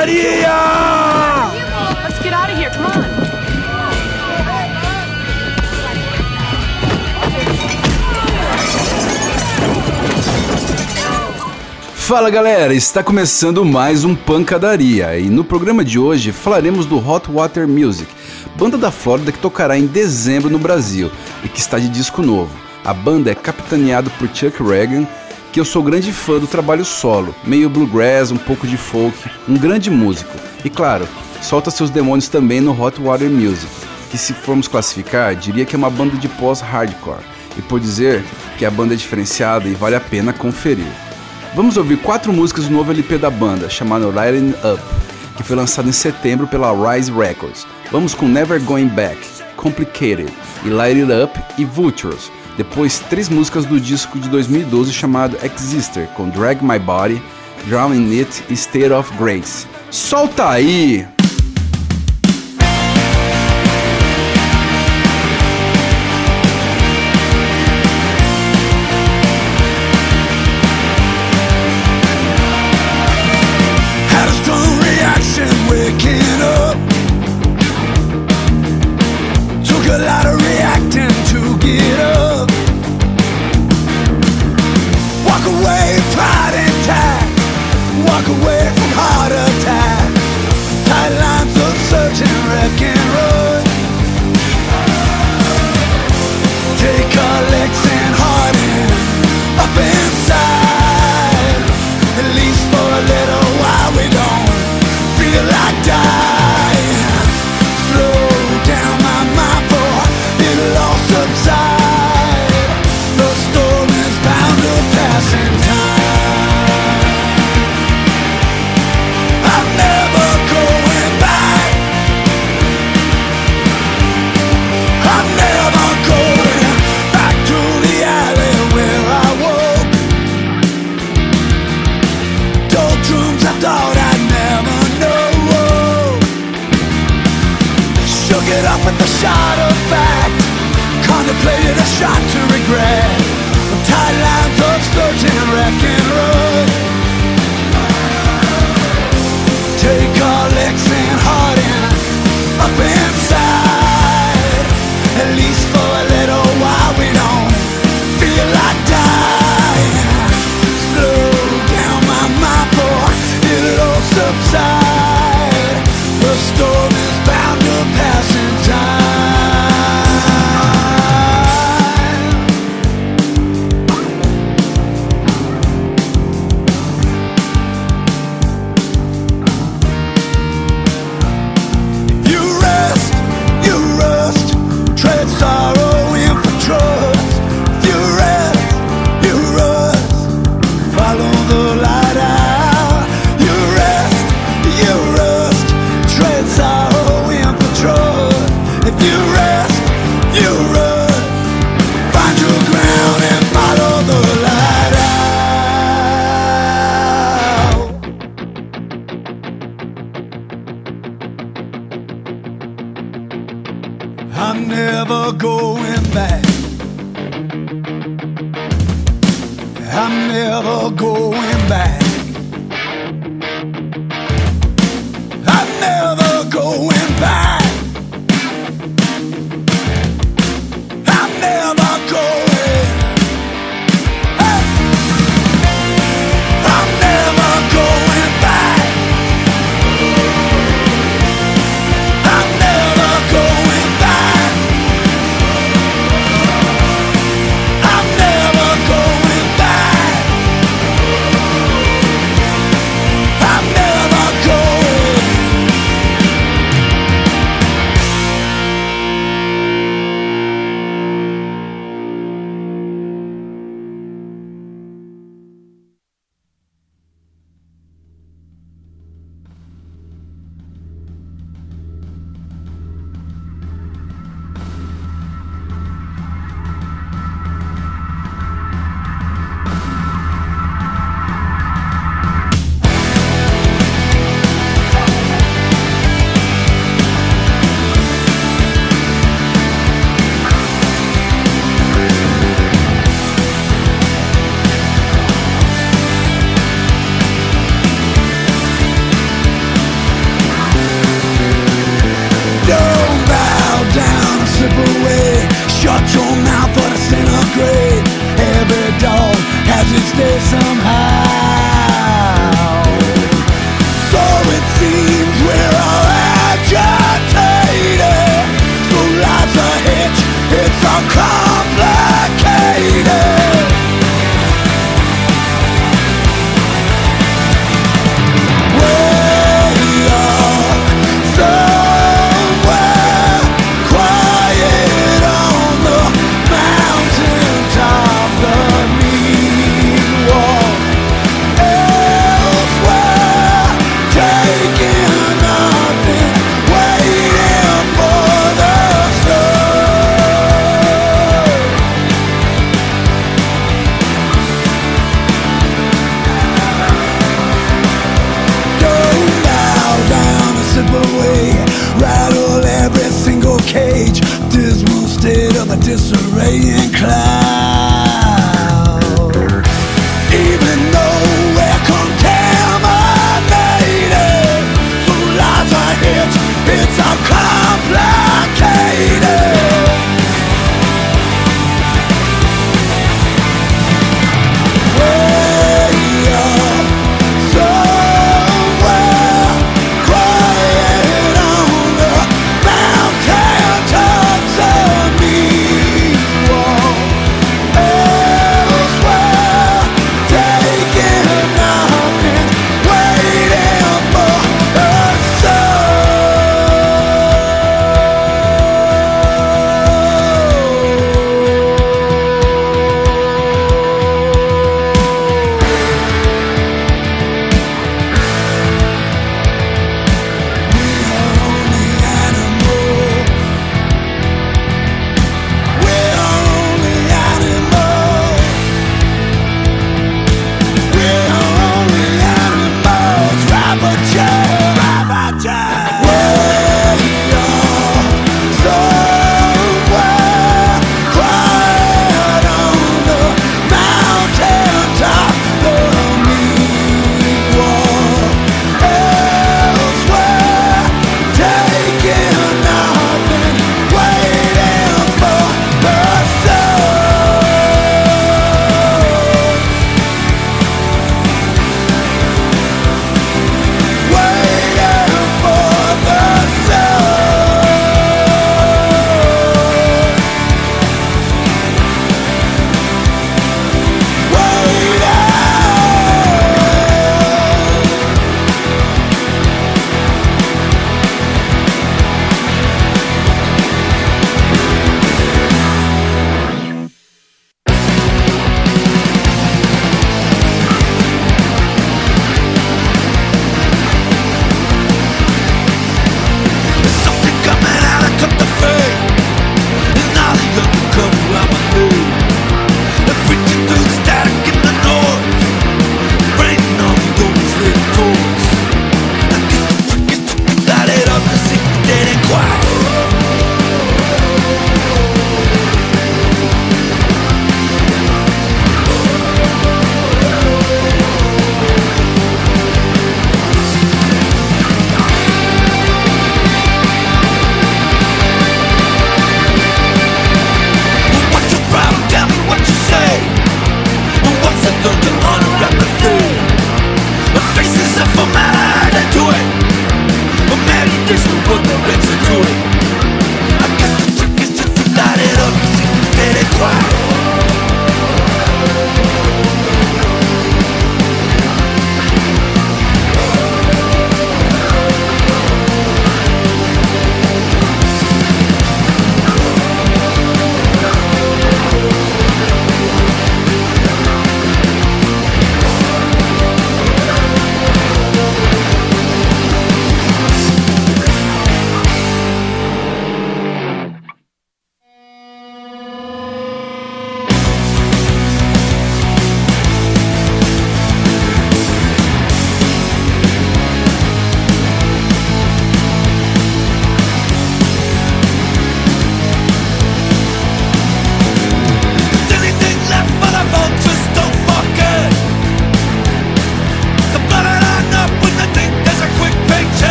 pancadaria! Let's get out of here. Come on. Fala galera, está começando mais um Pancadaria e no programa de hoje falaremos do Hot Water Music, banda da Flórida que tocará em dezembro no Brasil e que está de disco novo. A banda é capitaneada por Chuck Reagan, que eu sou grande fã do trabalho solo, meio bluegrass, um pouco de folk, um grande músico. E claro, solta seus demônios também no Hot Water Music, que se formos classificar, diria que é uma banda de pós-hardcore. E por dizer que a banda é diferenciada e vale a pena conferir. Vamos ouvir quatro músicas do novo LP da banda, chamado Lighting Up, que foi lançado em setembro pela Rise Records. Vamos com Never Going Back, Complicated e Light It Up e Vultures. Depois, três músicas do disco de 2012 chamado Exister, com Drag My Body, Drowning It e State of Grace. Solta aí!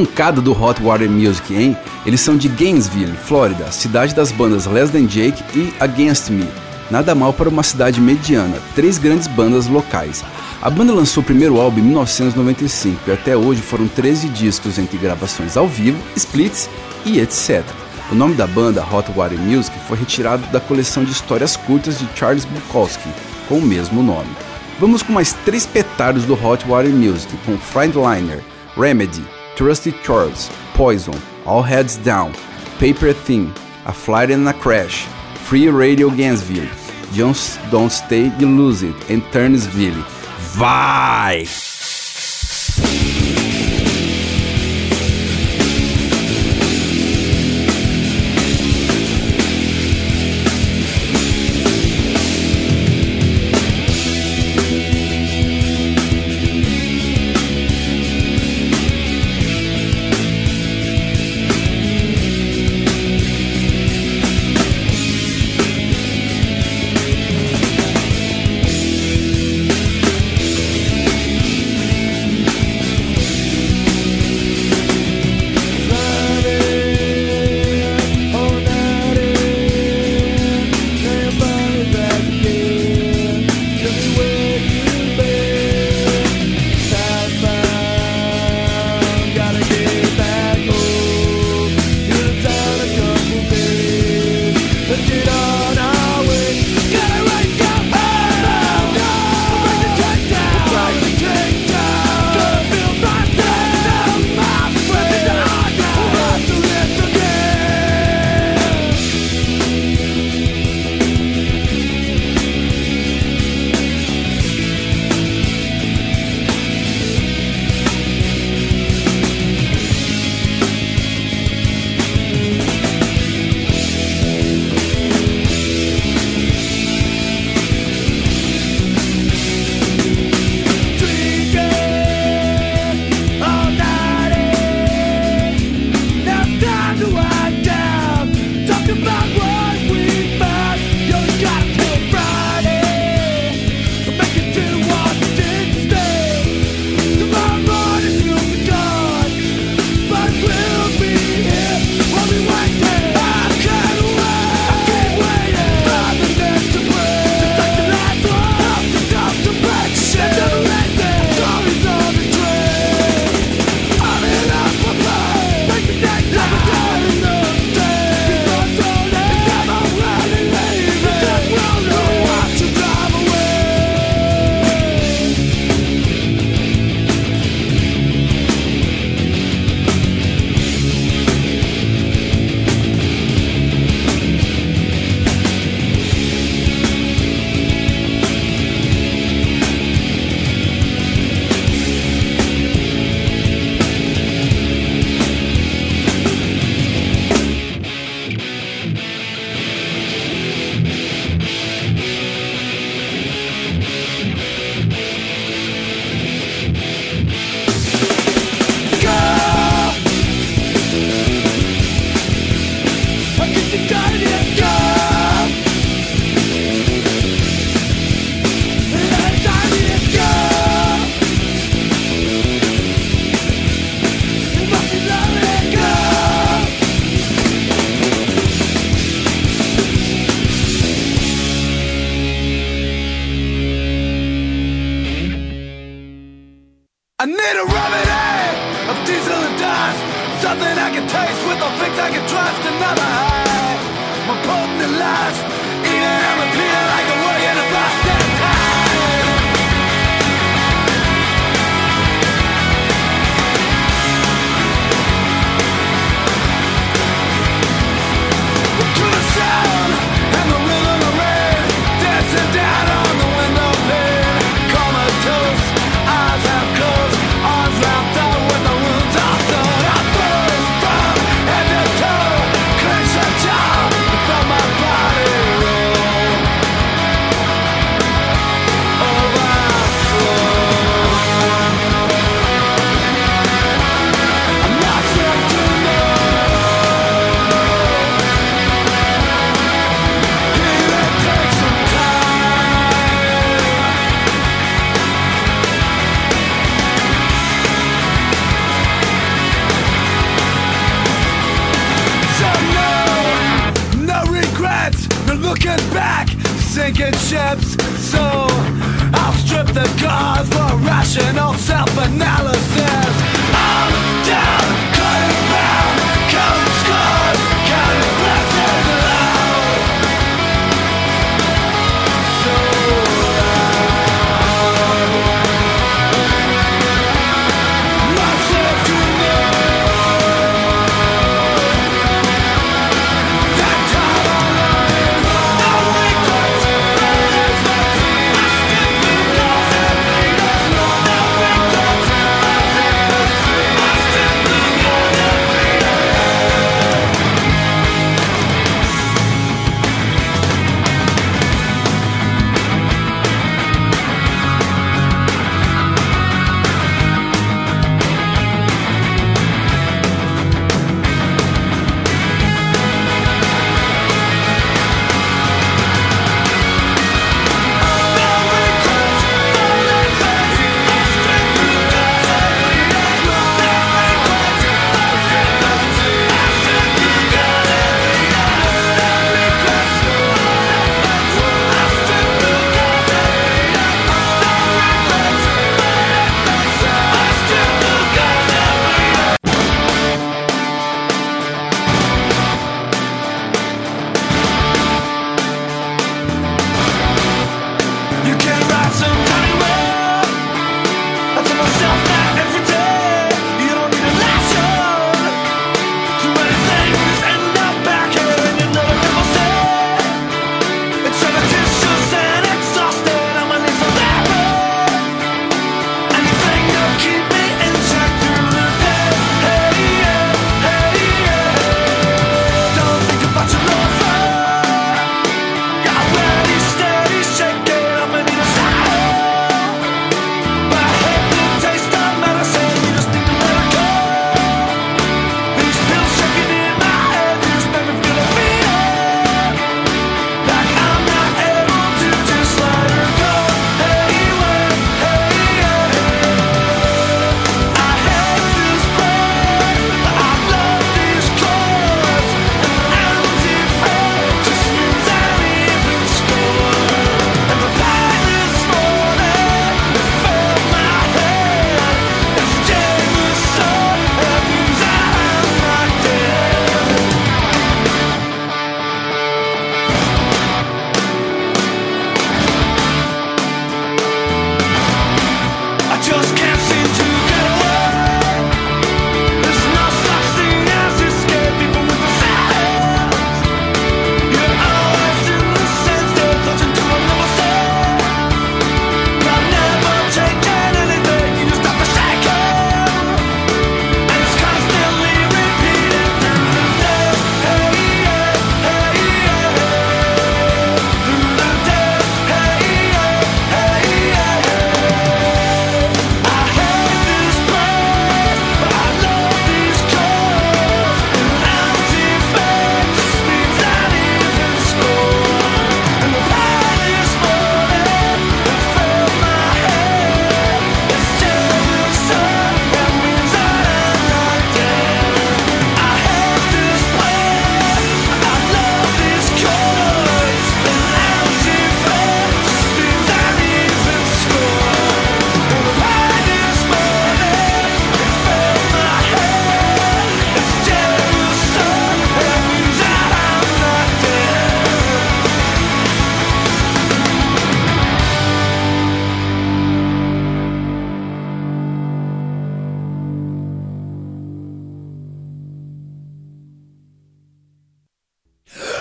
Pancada do Hot Water Music, hein? Eles são de Gainesville, Flórida, cidade das bandas Less Than Jake e Against Me. Nada mal para uma cidade mediana, três grandes bandas locais. A banda lançou o primeiro álbum em 1995 e até hoje foram 13 discos entre gravações ao vivo, splits e etc. O nome da banda, Hot Water Music, foi retirado da coleção de histórias curtas de Charles Bukowski, com o mesmo nome. Vamos com mais três petardos do Hot Water Music, com Friendliner, Remedy, Trusty Charles, Poison, All Heads Down, Paper Thin, A Flight and a Crash, Free Radio Gainesville, Jones Don't Stay Illusive and Turnsville. Vai! I need a remedy of diesel and dust. Something I can taste with a fix I can trust Another high, my potent lust Eating So I'll strip the cause for rational self-analysis.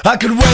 I could waste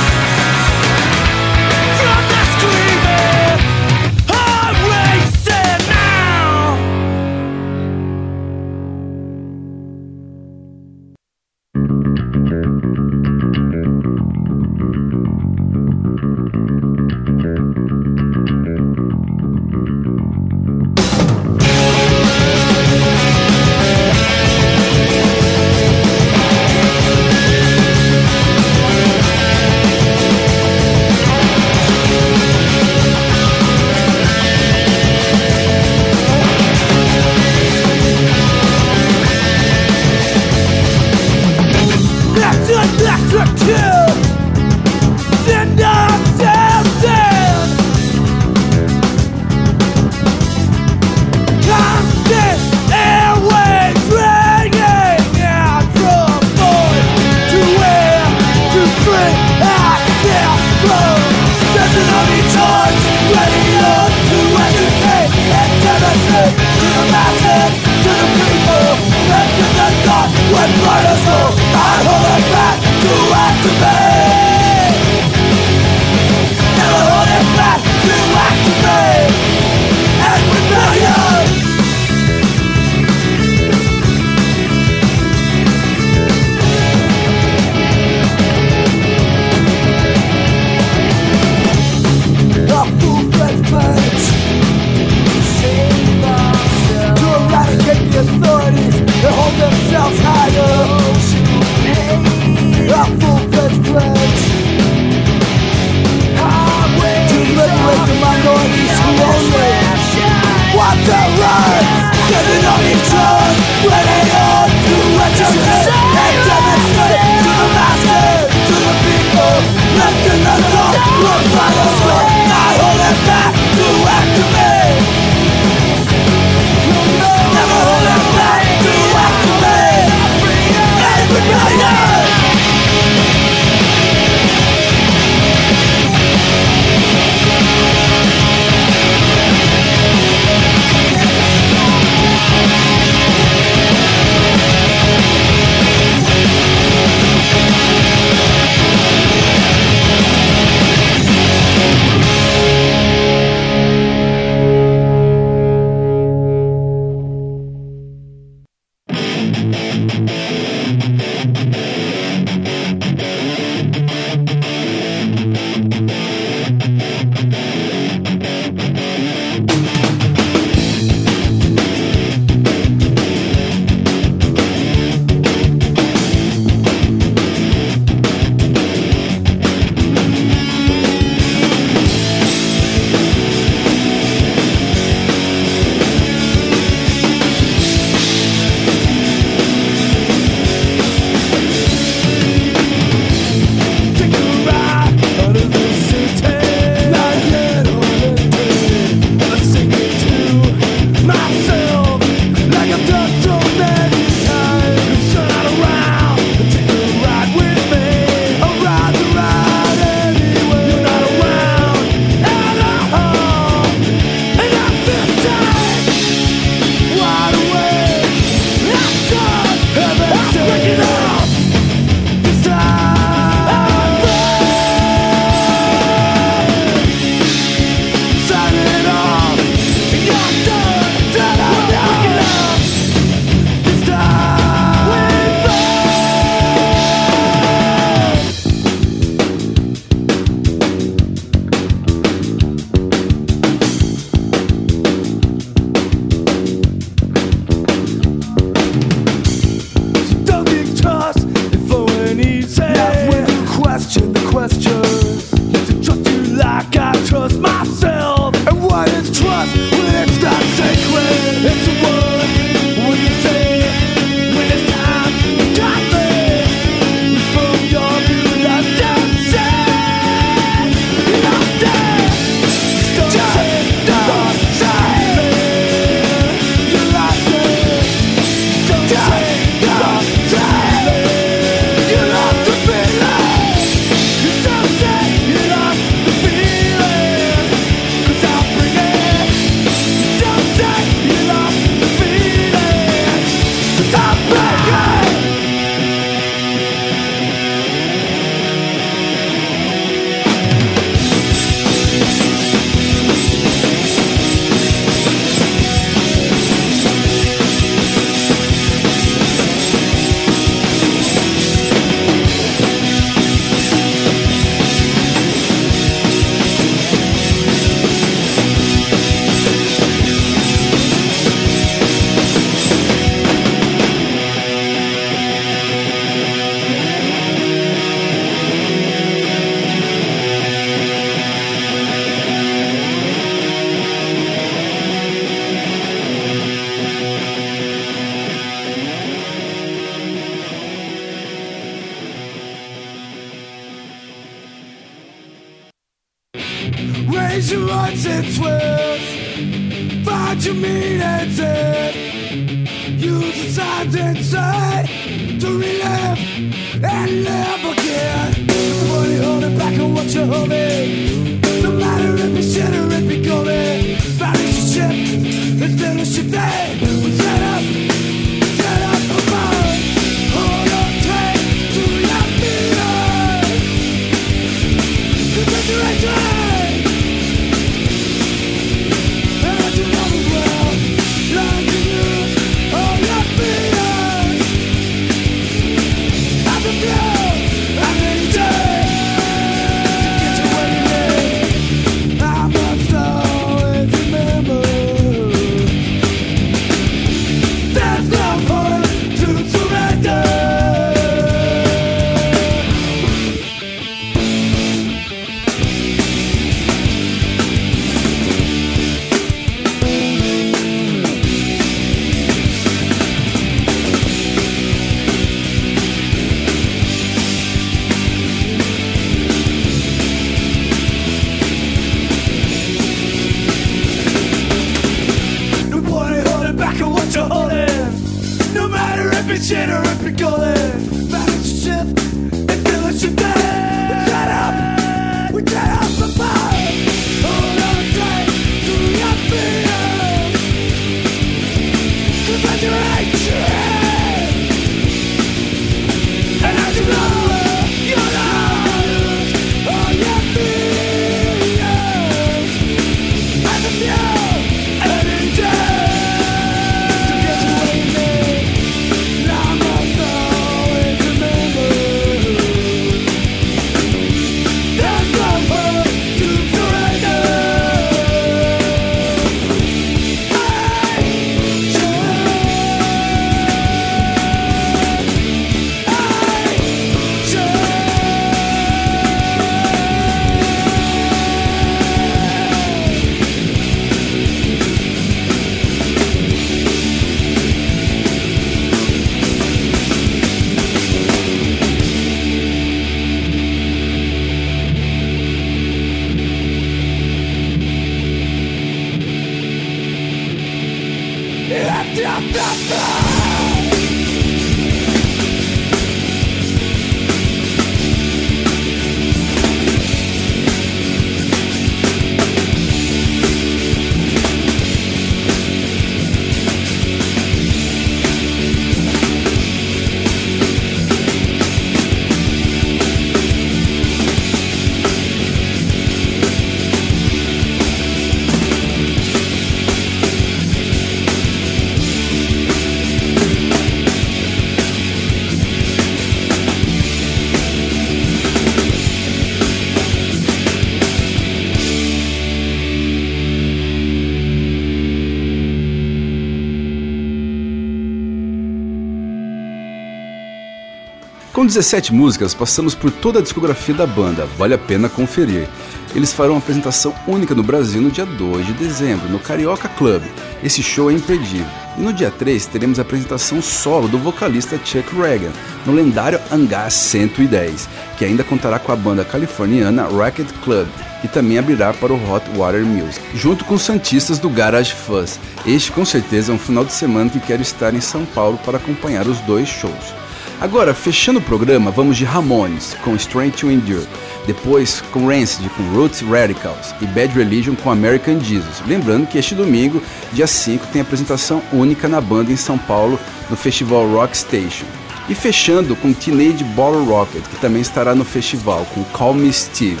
Com 17 músicas, passamos por toda a discografia da banda, vale a pena conferir. Eles farão uma apresentação única no Brasil no dia 2 de dezembro, no Carioca Club. Esse show é imperdível. E no dia 3 teremos a apresentação solo do vocalista Chuck Reagan, no lendário Hangar 110, que ainda contará com a banda californiana Racket Club, que também abrirá para o Hot Water Music, junto com os santistas do Garage Fuzz. Este com certeza é um final de semana que quero estar em São Paulo para acompanhar os dois shows. Agora, fechando o programa, vamos de Ramones com Strength to Endure, depois com Rancid com Roots Radicals e Bad Religion com American Jesus. Lembrando que este domingo, dia 5, tem apresentação única na banda em São Paulo no festival Rock Station. E fechando com Teenage Bottle Rocket, que também estará no festival com Call Me Steve.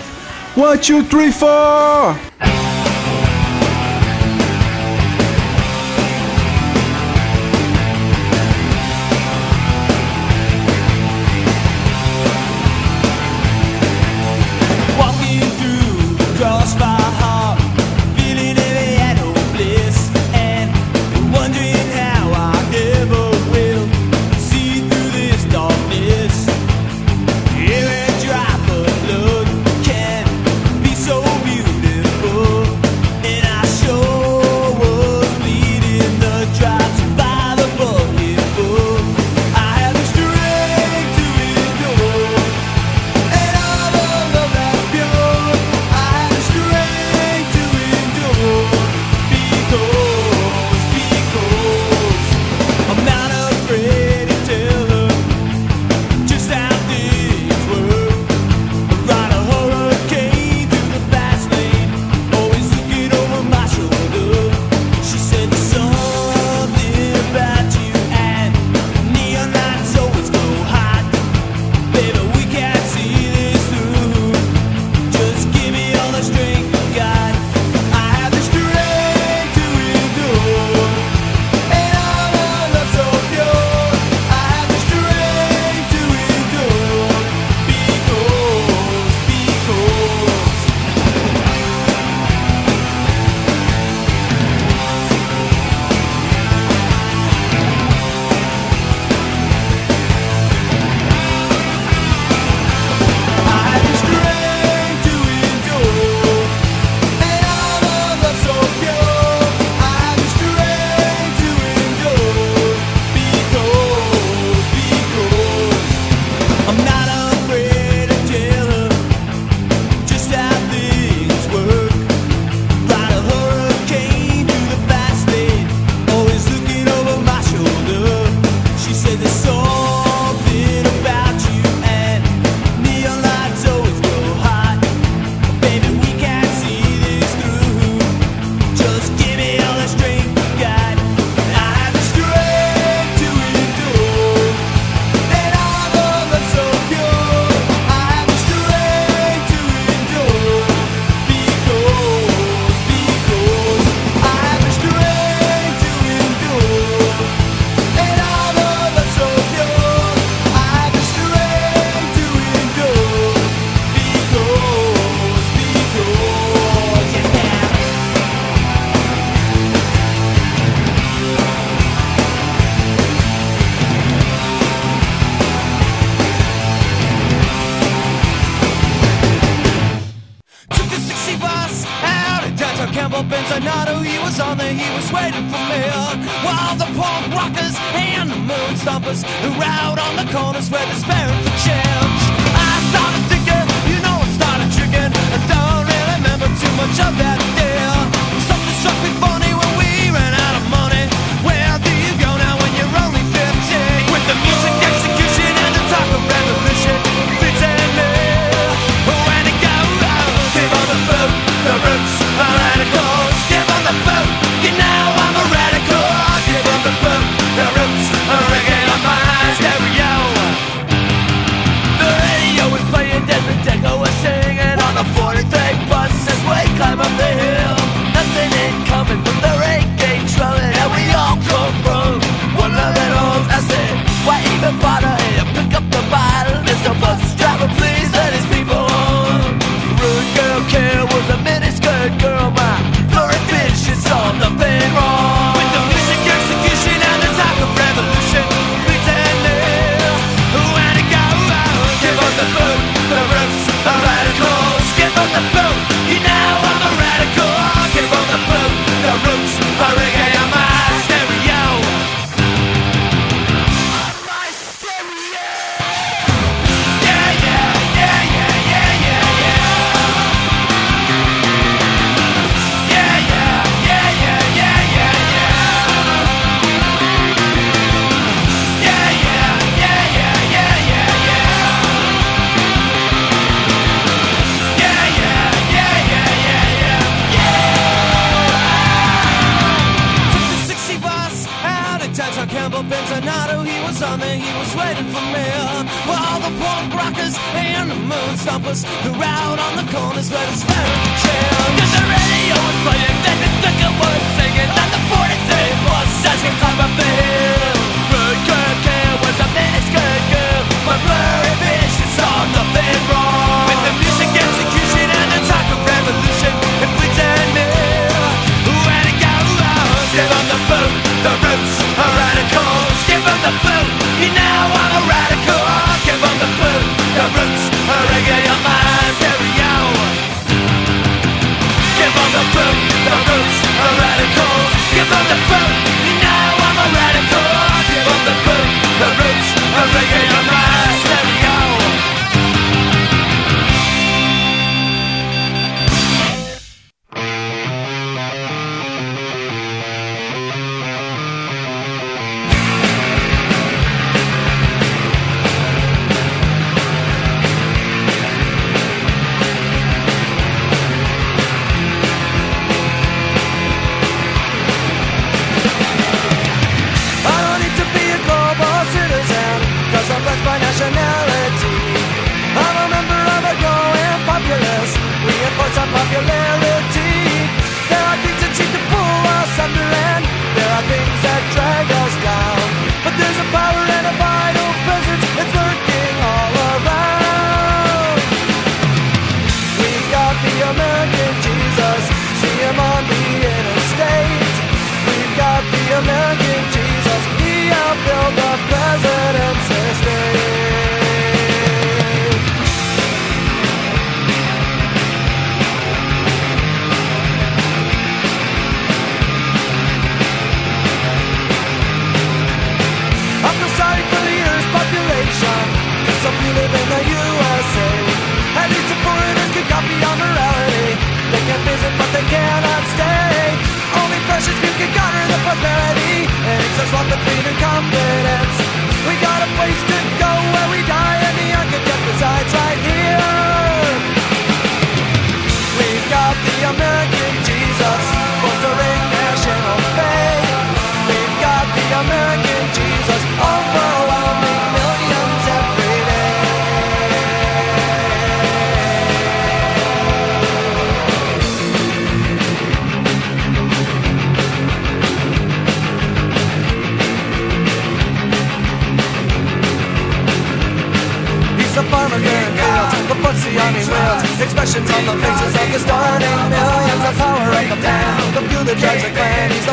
One, two, three, four!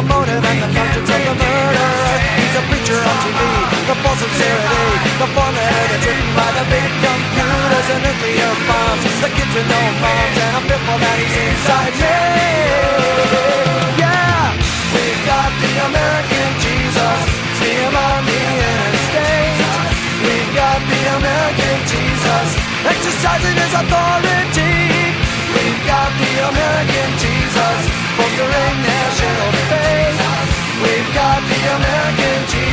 The motive and the conscience of the murderer. He's a preacher on TV, the false sincerity, the formula that's written by the big computers and nuclear bombs, the kids with no moms, and I'm fearful that he's inside me. Yeah, we've got the American Jesus, see him on the interstate. We've got the American Jesus, exercising his authority the American Jesus, bolstering national defense. We've got the American Jesus.